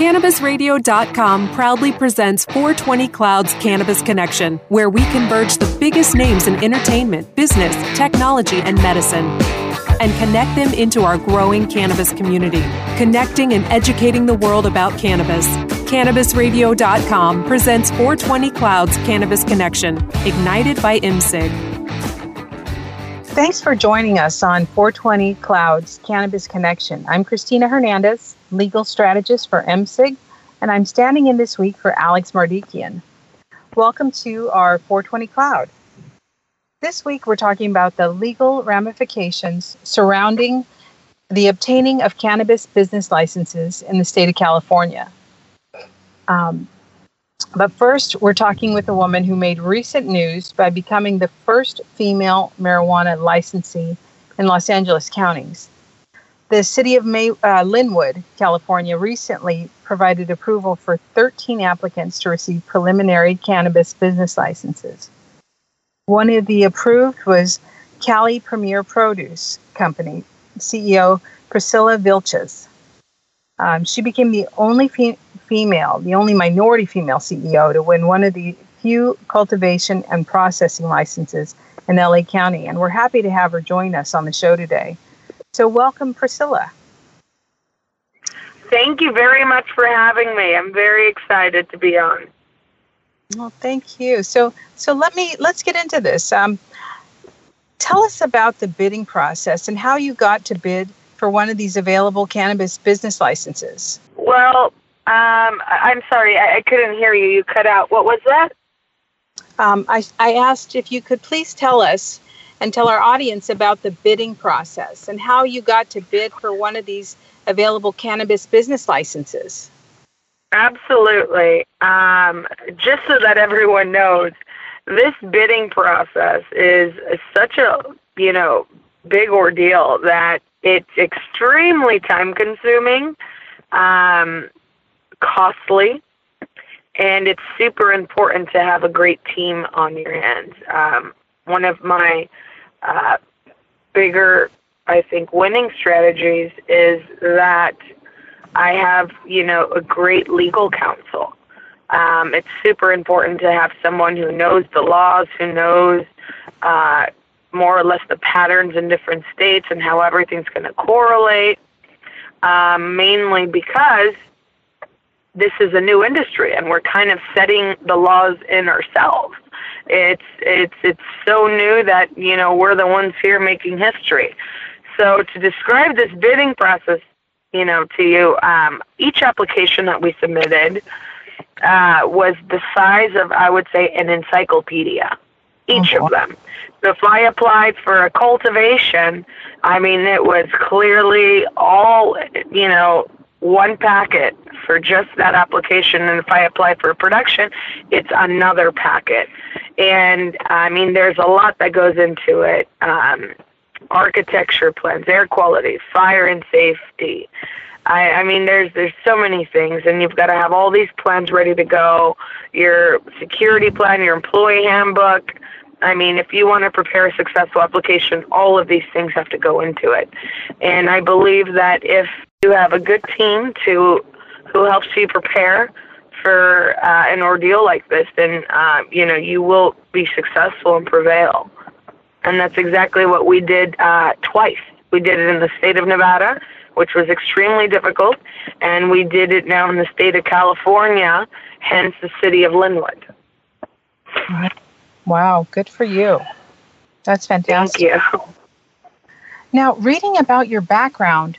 CannabisRadio.com proudly presents 420 Clouds Cannabis Connection, where we converge the biggest names in entertainment, business, technology, and medicine and connect them into our growing cannabis community, connecting and educating the world about cannabis. CannabisRadio.com presents 420 Clouds Cannabis Connection, ignited by mCig. Thanks for joining us on 420 Clouds Cannabis Connection. I'm Christina Hernandez, legal strategist for mCig, and I'm standing in this week for Alex Mardikian. Welcome to our 420 Cloud. This week, we're talking about the legal ramifications surrounding the obtaining of cannabis business licenses in the state of California. Um, but first, we're talking with a woman who made recent news by becoming the first female marijuana licensee in Los Angeles counties. The city of May, uh, Lynwood, California, recently provided approval for 13 applicants to receive preliminary cannabis business licenses. One of the approved was Cali Premium Produce Company CEO Priscilla Vilches. Um, she became the only fe- female, the only minority female CEO to win one of the few cultivation and processing licenses in LA County, and we're happy to have her join us on the show today. So, welcome, Priscilla. Thank you very much for having me. I'm very excited to be on. Well, thank you. So, so let me let's get into this. Um, tell us about the bidding process and how you got to bid for one of these available cannabis business licenses. Well, um, I'm sorry, I, I, couldn't hear you. You cut out. What was that? Um, I, I asked if you could please tell us and tell our audience about the bidding process and how you got to bid for one of these available cannabis business licenses. Absolutely. Um, just so that everyone knows, this bidding process is such a you know big ordeal that it's extremely time consuming, um, costly, and it's super important to have a great team on your hands. Um, one of my uh, bigger, I think, winning strategies is that I have, you know, a great legal counsel. Um, it's super important to have someone who knows the laws, who knows uh, more or less the patterns in different states and how everything's going to correlate. Um, mainly because this is a new industry and we're kind of setting the laws in ourselves. It's it's it's so new that you know we're the ones here making history. So to describe this bidding process you know, to you. Um, each application that we submitted uh, was the size of, I would say, an encyclopedia. Each of them. So if I applied for a cultivation, I mean, it was clearly all, you know, one packet for just that application. And if I apply for production, it's another packet. And I mean, there's a lot that goes into it. Um, architecture plans, air quality, fire and safety. I, I mean, there's there's so many things, and you've got to have all these plans ready to go. Your security plan, your employee handbook. I mean, if you want to prepare a successful application, all of these things have to go into it. And I believe that if you have a good team to who helps you prepare for uh, an ordeal like this, then uh, you know you will be successful and prevail and that's exactly what we did uh, twice. We did it in the state of Nevada, which was extremely difficult, and we did it now in the state of California, hence the city of Lynwood. Wow, good for you. That's fantastic. Thank you. Now, reading about your background,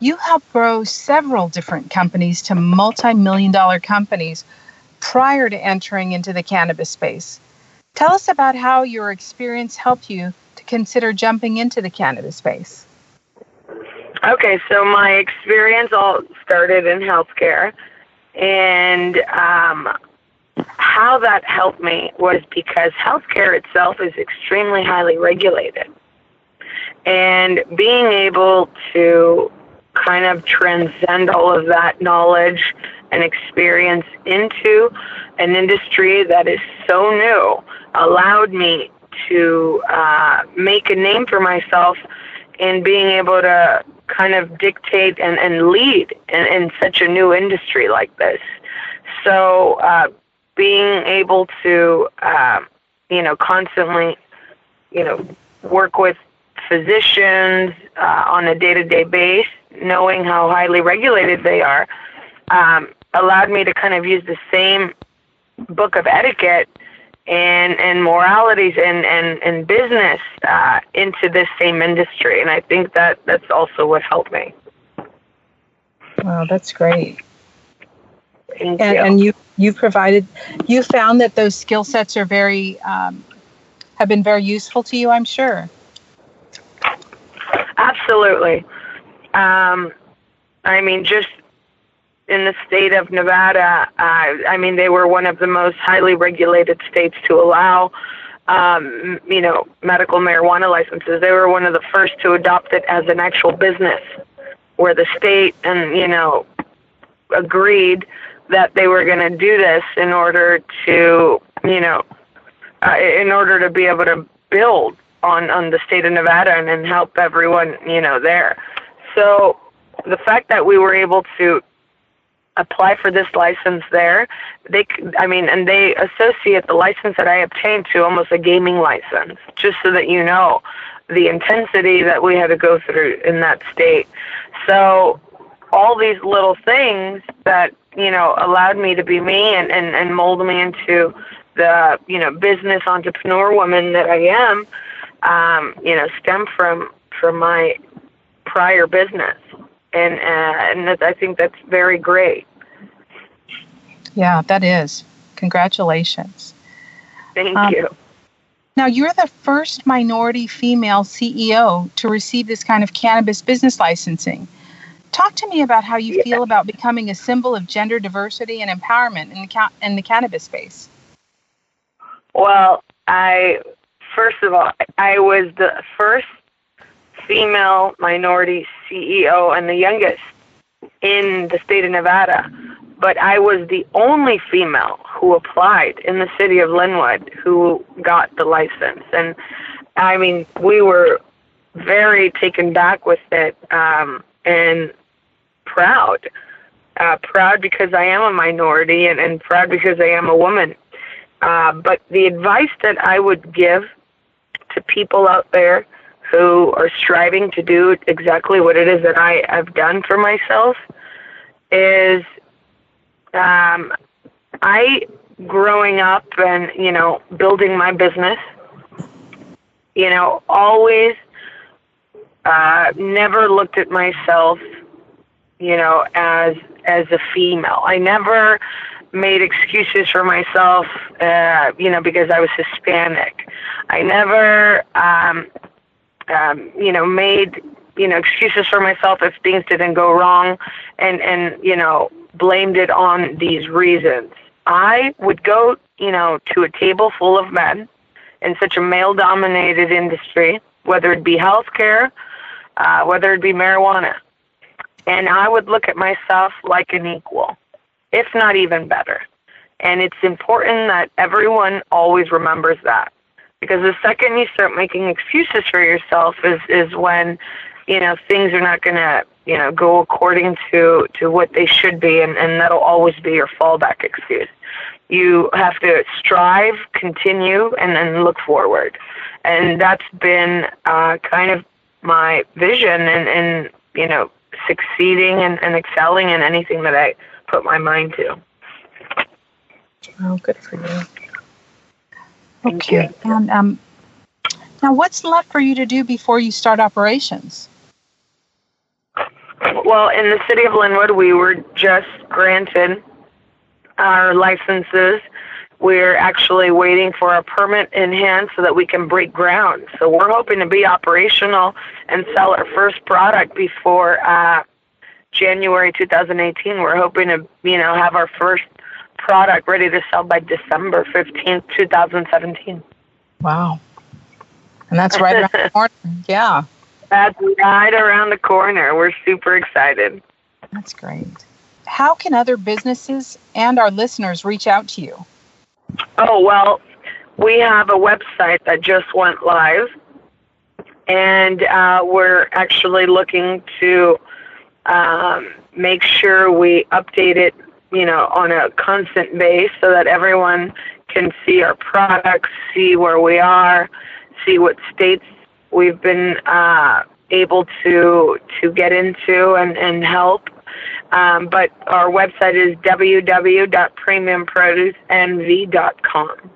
you helped grow several different companies to multi million dollar companies prior to entering into the cannabis space. Tell us about how your experience helped you to consider jumping into the cannabis space. Okay, so my experience all started in healthcare, and um, how that helped me was because healthcare itself is extremely highly regulated. And being able to kind of transcend all of that knowledge and experience into an industry that is so new allowed me to uh, make a name for myself in being able to kind of dictate and, and lead in, in such a new industry like this. So uh, being able to, uh, you know, constantly, you know, work with physicians uh, on a day-to-day base, knowing how highly regulated they are, um, allowed me to kind of use the same book of etiquette and and moralities and and and business uh, into this same industry, and I think that that's also what helped me. Wow, that's great. Thank and, you. and you you provided you found that those skill sets are very um, have been very useful to you. I'm sure. Absolutely. Um, I mean, just in the state of Nevada, uh, I mean, they were one of the most highly regulated states to allow, um, you know, medical marijuana licenses. They were one of the first to adopt it as an actual business, where the state and you know agreed that they were going to do this in order to, you know, uh, in order to be able to build on on the state of Nevada and, and help everyone, you know, there. So the fact that we were able to apply for this license there. They, I mean, and they associate the license that I obtained to almost a gaming license, just so that you know the intensity that we had to go through in that state. So all these little things that you know allowed me to be me and and, and mold me into the you know business entrepreneur woman that I am. Um, you know, stem from from my prior business and uh, and I think that's very great. Yeah, that is. Congratulations. Thank um, you. Now, you're the first minority female CEO to receive this kind of cannabis business licensing. Talk to me about how you yeah. feel about becoming a symbol of gender diversity and empowerment in the ca- in the cannabis space. Well, I first of all, I was the first female minority CEO and the youngest in the state of Nevada. But I was the only female who applied in the city of Lynwood who got the license. And I mean, we were very taken back with it um, and proud. Uh, proud because I am a minority and, and proud because I am a woman. Uh, but the advice that I would give to people out there who are striving to do exactly what it is that I have done for myself is um, I growing up and you know building my business you know always uh, never looked at myself you know as as a female. I never made excuses for myself uh, you know because I was Hispanic. I never um, um, you know, made you know excuses for myself if things didn't go wrong, and and you know blamed it on these reasons. I would go, you know, to a table full of men in such a male-dominated industry, whether it be healthcare, uh, whether it be marijuana, and I would look at myself like an equal, if not even better. And it's important that everyone always remembers that because the second you start making excuses for yourself is is when you know things are not going to you know go according to to what they should be and and that'll always be your fallback excuse. You have to strive continue and then look forward. And that's been uh kind of my vision and and you know succeeding and, and excelling in anything that i put my mind to. Oh good for you Okay. And um, now, what's left for you to do before you start operations? Well, in the city of Lynwood, we were just granted our licenses. We're actually waiting for a permit in hand so that we can break ground. So we're hoping to be operational and sell our first product before uh, January 2018. We're hoping to, you know, have our first product ready to sell by December 15th, 2017. Wow. And that's right around the corner. Yeah. That's right around the corner. We're super excited. That's great. How can other businesses and our listeners reach out to you? Oh, well, we have a website that just went live, and uh, we're actually looking to um, make sure we update it, you know, on a constant base so that everyone can see our products, see where we are, see what states we've been uh, able to to get into and, and help. Um, but our website is www.premiumproducenv.com.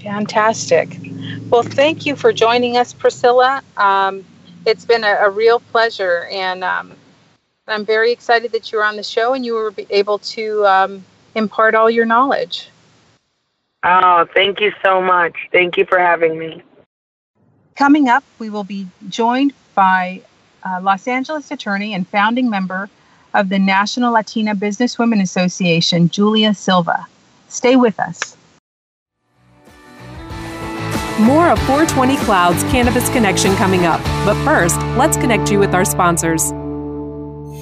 Fantastic. Well, thank you for joining us, Priscilla. Um, it's been a, a, real pleasure, and um, I'm very excited that you were on the show and you were able to um, impart all your knowledge. Oh, thank you so much. Thank you for having me. Coming up, we will be joined by uh, Los Angeles attorney and founding member of the National Latina Businesswomen Association, Julia Silva. Stay with us. More of 420 Clouds Cannabis Connection coming up. But first, let's connect you with our sponsors.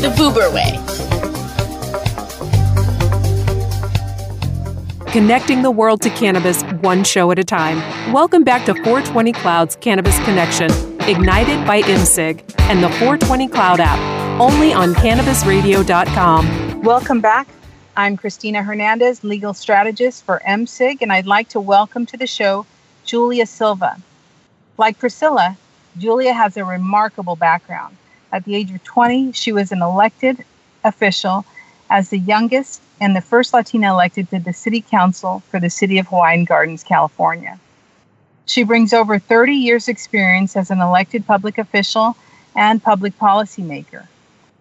the Vuber way. Connecting the world to cannabis one show at a time. Welcome back to 420 Cloud's Cannabis Connection, ignited by mCig and the 420 Cloud app, only on cannabisradio.com. Welcome back. I'm Christina Hernandez, legal strategist for mCig, and I'd like to welcome to the show Julia Silva. Like Priscilla, Julia has a remarkable background. At the age of 20, she was an elected official as the youngest and the first Latina elected to the city council for the city of Hawaiian Gardens, California. She brings over 30 years' experience as an elected public official and public policymaker.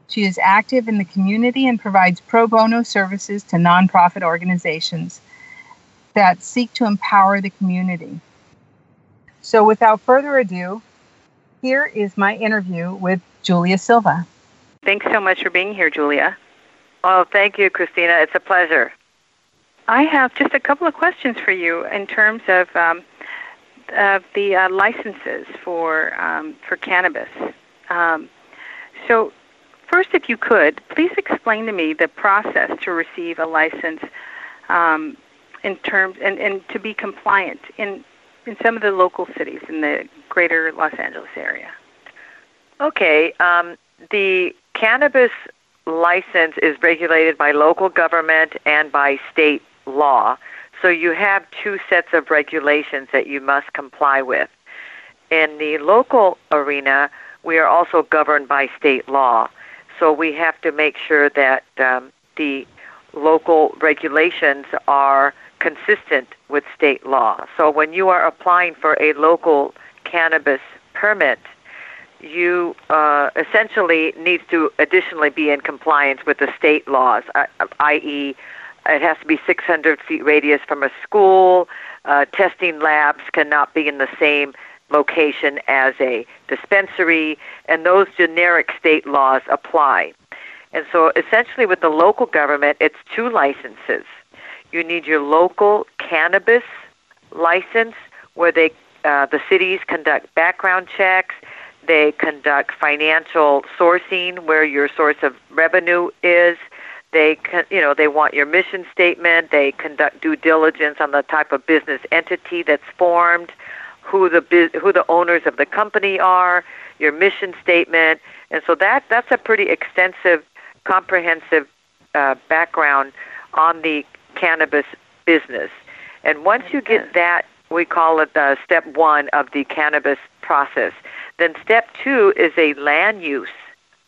She is active in the community and provides pro bono services to nonprofit organizations that seek to empower the community. So, without further ado, here is my interview with Julia Silva. Thanks so much for being here, Julia. Oh, thank you, Christina. It's a pleasure. I have just a couple of questions for you in terms of um, of the uh, licenses for um, for cannabis. Um, so, first, if you could, please explain to me the process to receive a license um, in terms and, and to be compliant in in some of the local cities in the greater Los Angeles area. Okay. Um, the cannabis license is regulated by local government and by state law. So you have two sets of regulations that you must comply with. In the local arena, we are also governed by state law. So we have to make sure that um, the local regulations are consistent with state law. So when you are applying for a local cannabis permit, you uh, essentially need to additionally be in compliance with the state laws, uh, i.e., it has to be 600 feet radius from a school. Uh, testing labs cannot be in the same location as a dispensary, and those generic state laws apply. And so essentially with the local government, it's two licenses. You need your local cannabis license where they uh, the cities conduct background checks, they conduct financial sourcing where your source of revenue is. They, you know, they want your mission statement. They conduct due diligence on the type of business entity that's formed, who the who the owners of the company are, your mission statement, and so that that's a pretty extensive, comprehensive uh, background on the cannabis business. And once you get that, we call it uh, step one of the cannabis process. Then step two is a land use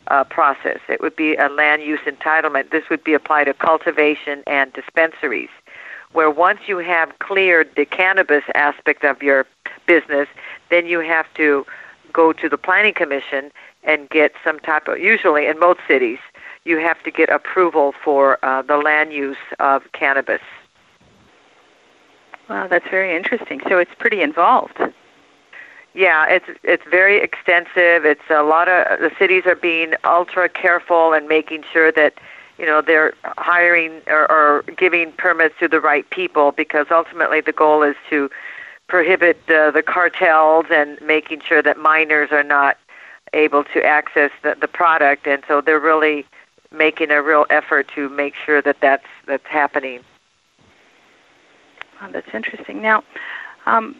uh, process. It would be a land use entitlement. This would be applied to cultivation and dispensaries, where once you have cleared the cannabis aspect of your business, then you have to go to the planning commission and get some type of, usually in most cities, you have to get approval for uh, the land use of cannabis. Wow, that's very interesting. So it's pretty involved. Yeah, it's it's very extensive. It's a lot of the cities are being ultra careful and making sure that you know they're hiring or, or giving permits to the right people because ultimately the goal is to prohibit uh, the cartels and making sure that minors are not able to access the, the product and so they're really making a real effort to make sure that that's that's happening. That's interesting. Now, um,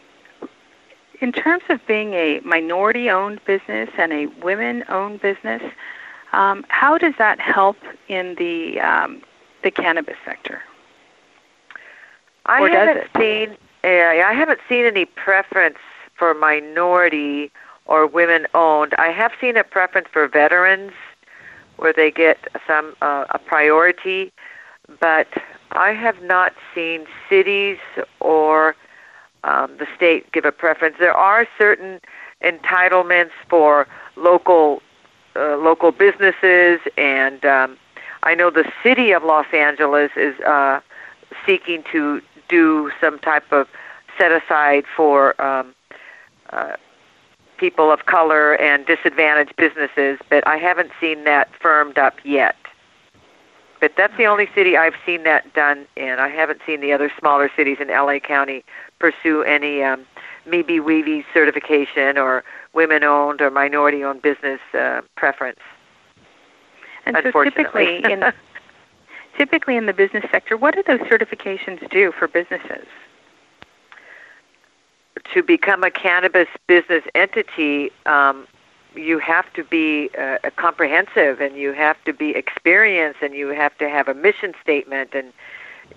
in terms of being a minority-owned business and a women-owned business, um, how does that help in the um, the cannabis sector? I or haven't seen. Uh, I haven't seen any preference for minority or women-owned. I have seen a preference for veterans, where they get some uh, a priority, but I have not seen cities or um, the state give a preference. There are certain entitlements for local uh, local businesses, and um, I know the city of Los Angeles is uh, seeking to do some type of set aside for um, uh, people of color and disadvantaged businesses, but I haven't seen that firmed up yet. But that's the only city I've seen that done in. I haven't seen the other smaller cities in LA County pursue any um, MBE certification or women-owned or minority-owned business uh, preference. And so typically in typically in the business sector, what do those certifications do for businesses? To become a cannabis business entity, um, you have to be uh, comprehensive and you have to be experienced and you have to have a mission statement and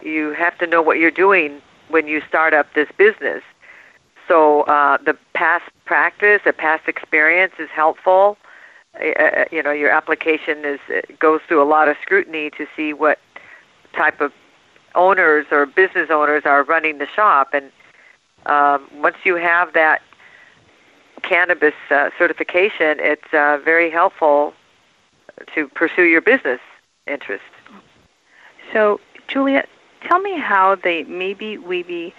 you have to know what you're doing when you start up this business. So uh, the past practice, the past experience is helpful. Uh, uh you know, your application is uh, goes through a lot of scrutiny to see what type of owners or business owners are running the shop, and um, once you have that cannabis uh, certification, it's uh, very helpful to pursue your business interest. So, Juliet, tell me how the MBE WBE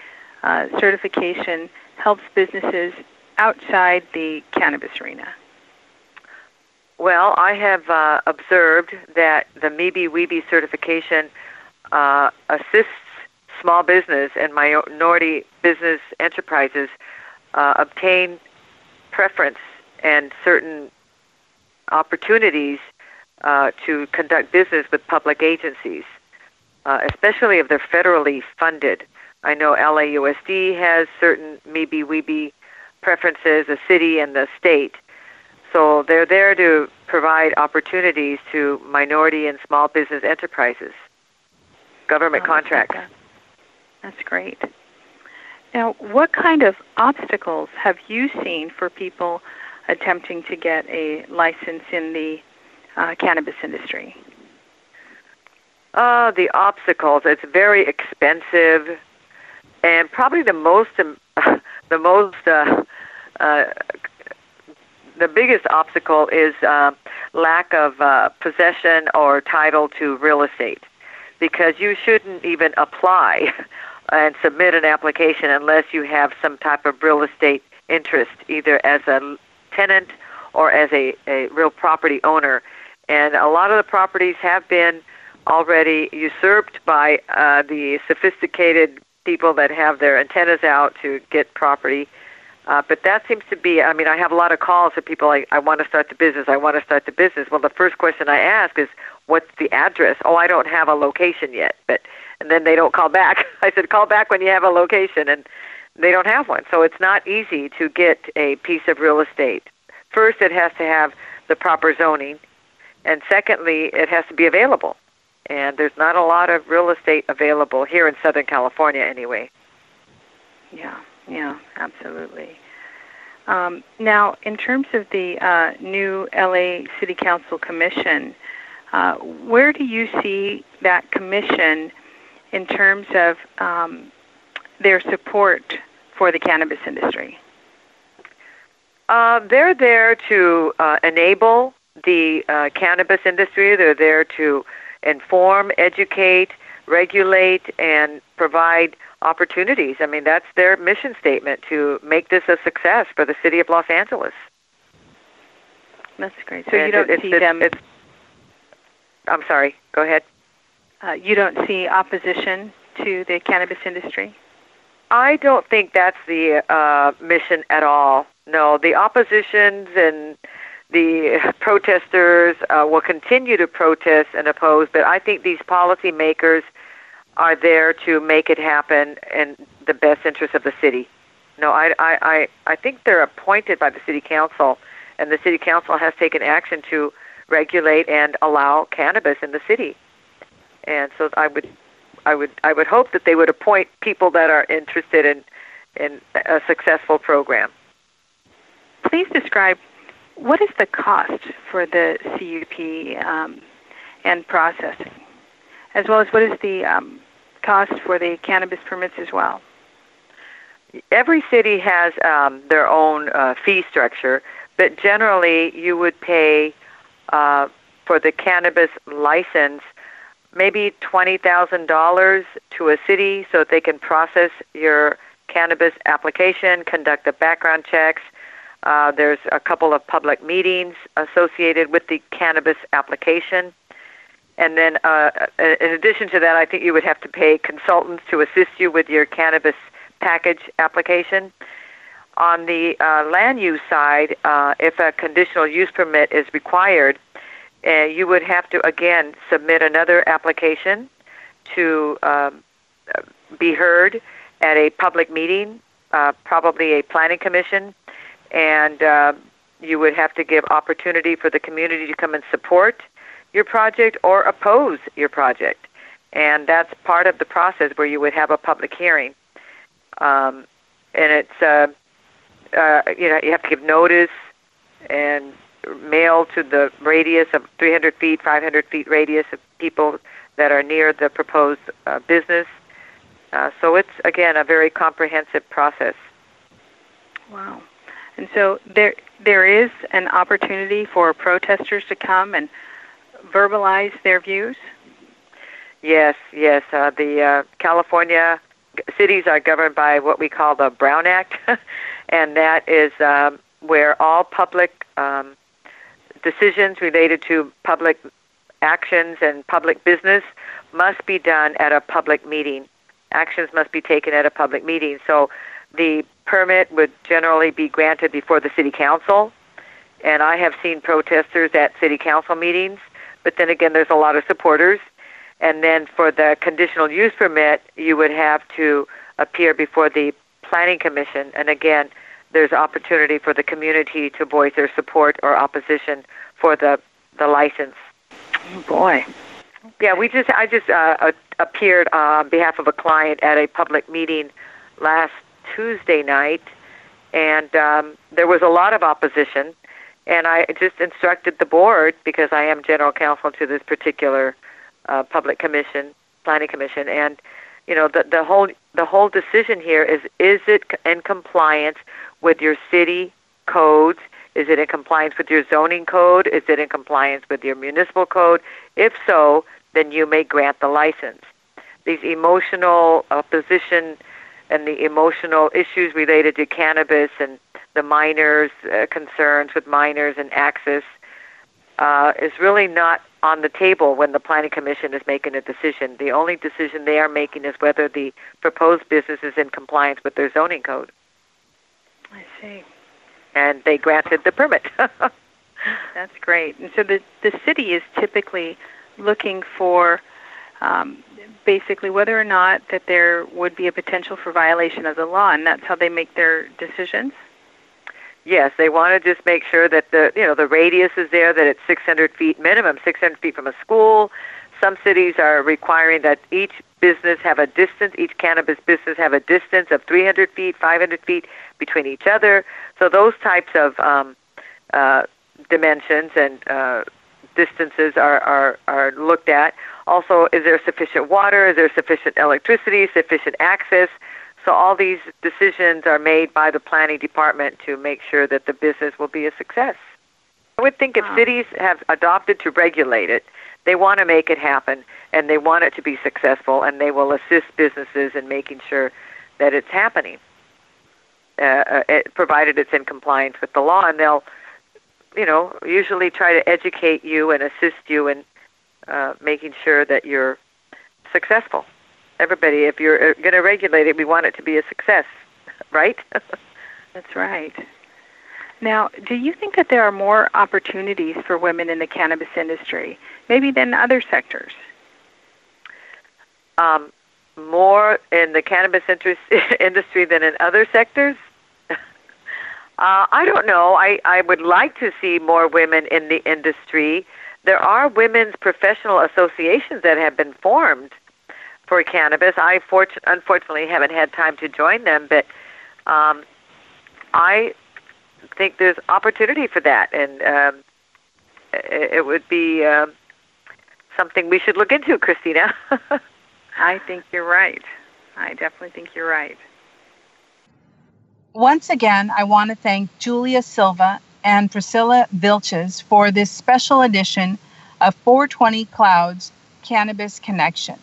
uh, certification helps businesses outside the cannabis arena. Well, I have uh, observed that the MBE WBE certification uh, assists small business and minority business enterprises uh, obtain preference and certain opportunities uh, to conduct business with public agencies, uh, especially if they're federally funded. I know LAUSD has certain MBE WBE preferences, the city and the state. So they're there to provide opportunities to minority and small business enterprises, government oh, contracts. That's great. Now, what kind of obstacles have you seen for people attempting to get a license in the uh, cannabis industry? Uh, the obstacles. It's very expensive, and probably the most, um, the most, uh, uh, the biggest obstacle is uh, lack of uh, possession or title to real estate, because you shouldn't even apply and submit an application unless you have some type of real estate interest, either as a tenant or as a, a real property owner. And a lot of the properties have been already usurped by uh, the sophisticated people that have their antennas out to get property. Uh, but that seems to be, I mean, I have a lot of calls of people like, I want to start the business, I want to start the business. Well, the first question I ask is, what's the address? Oh, I don't have a location yet. But and then they don't call back. I said, call back when you have a location, and they don't have one. So it's not easy to get a piece of real estate. First, it has to have the proper zoning, and secondly, it has to be available. And there's not a lot of real estate available here in Southern California, anyway. Yeah, yeah, absolutely. Um, now, in terms of the uh, new LA City Council Commission, uh, where do you see that commission in terms of um, their support for the cannabis industry? Uh, they're there to uh, enable the uh, cannabis industry. They're there to inform, educate, regulate, and provide opportunities. I mean, that's their mission statement to make this a success for the city of Los Angeles. That's great. So and you don't it, see it's, them. It's, I'm sorry. Go ahead. Uh, you don't see opposition to the cannabis industry? I don't think that's the uh, mission at all. No, the oppositions and the protesters uh, will continue to protest and oppose, but I think these policymakers are there to make it happen in the best interest of the city. No, I, I, I, I think they're appointed by the city council, and the city council has taken action to regulate and allow cannabis in the city. And so I would, I would, I would hope that they would appoint people that are interested in, in a successful program. Please describe what is the cost for the CUP um, and processing, as well as what is the um, cost for the cannabis permits as well. Every city has um, their own uh, fee structure, but generally you would pay uh, for the cannabis license maybe $20,000 to a city so that they can process your cannabis application, conduct the background checks. Uh, there's a couple of public meetings associated with the cannabis application. And then, uh, in addition to that, I think you would have to pay consultants to assist you with your cannabis package application. On the uh, land use side, uh, if a conditional use permit is required, uh, you would have to again submit another application to um, be heard at a public meeting, uh, probably a planning commission, and uh, you would have to give opportunity for the community to come and support your project or oppose your project. And that's part of the process where you would have a public hearing. Um, and it's, uh, uh, you know, you have to give notice and mail to the radius of 300 feet, 500 feet radius of people that are near the proposed uh, business. Uh, so it's again a very comprehensive process. Wow. And so there there is an opportunity for protesters to come and verbalize their views. Yes, yes. Uh, the uh, California cities are governed by what we call the Brown Act, and that is um, where all public um, decisions related to public actions and public business must be done at a public meeting. Actions must be taken at a public meeting. So the permit would generally be granted before the city council. And I have seen protesters at city council meetings, but then again, there's a lot of supporters. And then for the conditional use permit, you would have to appear before the planning commission. And again, there's opportunity for the community to voice their support or opposition for the the license. Oh boy. Yeah, we just I just uh, appeared on behalf of a client at a public meeting last Tuesday night, and um, there was a lot of opposition. And I just instructed the board because I am general counsel to this particular uh, public commission, planning commission, and you know the the whole the whole decision here is is it in compliance with your city codes? Is it in compliance with your zoning code? Is it in compliance with your municipal code? If so, then you may grant the license. These emotional opposition and the emotional issues related to cannabis and the minors uh, concerns with minors and access uh, is really not on the table when the planning commission is making a decision. The only decision they are making is whether the proposed business is in compliance with their zoning code. I see. And they granted the permit. That's great. And so the the city is typically looking for um, basically whether or not that there would be a potential for violation of the law, and that's how they make their decisions. Yes, they want to just make sure that the you know the radius is there, that it's 600 feet minimum, 600 feet from a school. Some cities are requiring that each business have a distance, each cannabis business have a distance of 300 feet, 500 feet between each other. So those types of um, uh, dimensions and uh, distances are, are, are looked at. Also, is there sufficient water? Is there sufficient electricity? Sufficient access? So all these decisions are made by the planning department to make sure that the business will be a success. I would think if Wow. cities have adopted to regulate it, they want to make it happen and they want it to be successful and they will assist businesses in making sure that it's happening, uh, uh, it, provided it's in compliance with the law. And they'll, you know, usually try to educate you and assist you in uh, making sure that you're successful everybody, if you're going to regulate it, we want it to be a success, right? That's right. Now, do you think that there are more opportunities for women in the cannabis industry, maybe than other sectors? um, more in the cannabis interest, industry than in other sectors? uh, I don't know. I, I would like to see more women in the industry. There are women's professional associations that have been formed for cannabis. I fort- unfortunately haven't had time to join them, but um, I think there's opportunity for that, and um, it, it would be um, something we should look into, Christina. I think you're right. I definitely think you're right. Once again, I want to thank Julia Silva and Priscilla Vilches for this special edition of 420 Clouds Cannabis Connection.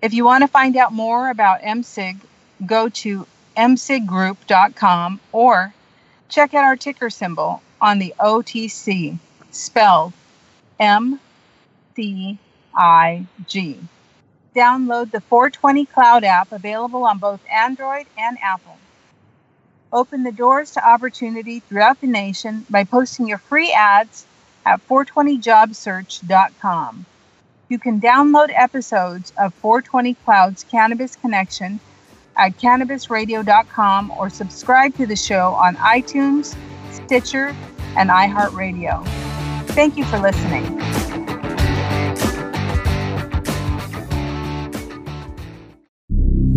If you want to find out more about mCig, go to msiggroup.com or check out our ticker symbol on the OTC, spelled M C I G. Download the 420 Cloud app available on both Android and Apple. Open the doors to opportunity throughout the nation by posting your free ads at 420jobsearch.com. You can download episodes of 420 Cloud's Cannabis Connection at cannabisradio.com or subscribe to the show on iTunes, Stitcher, and iHeartRadio. Thank you for listening.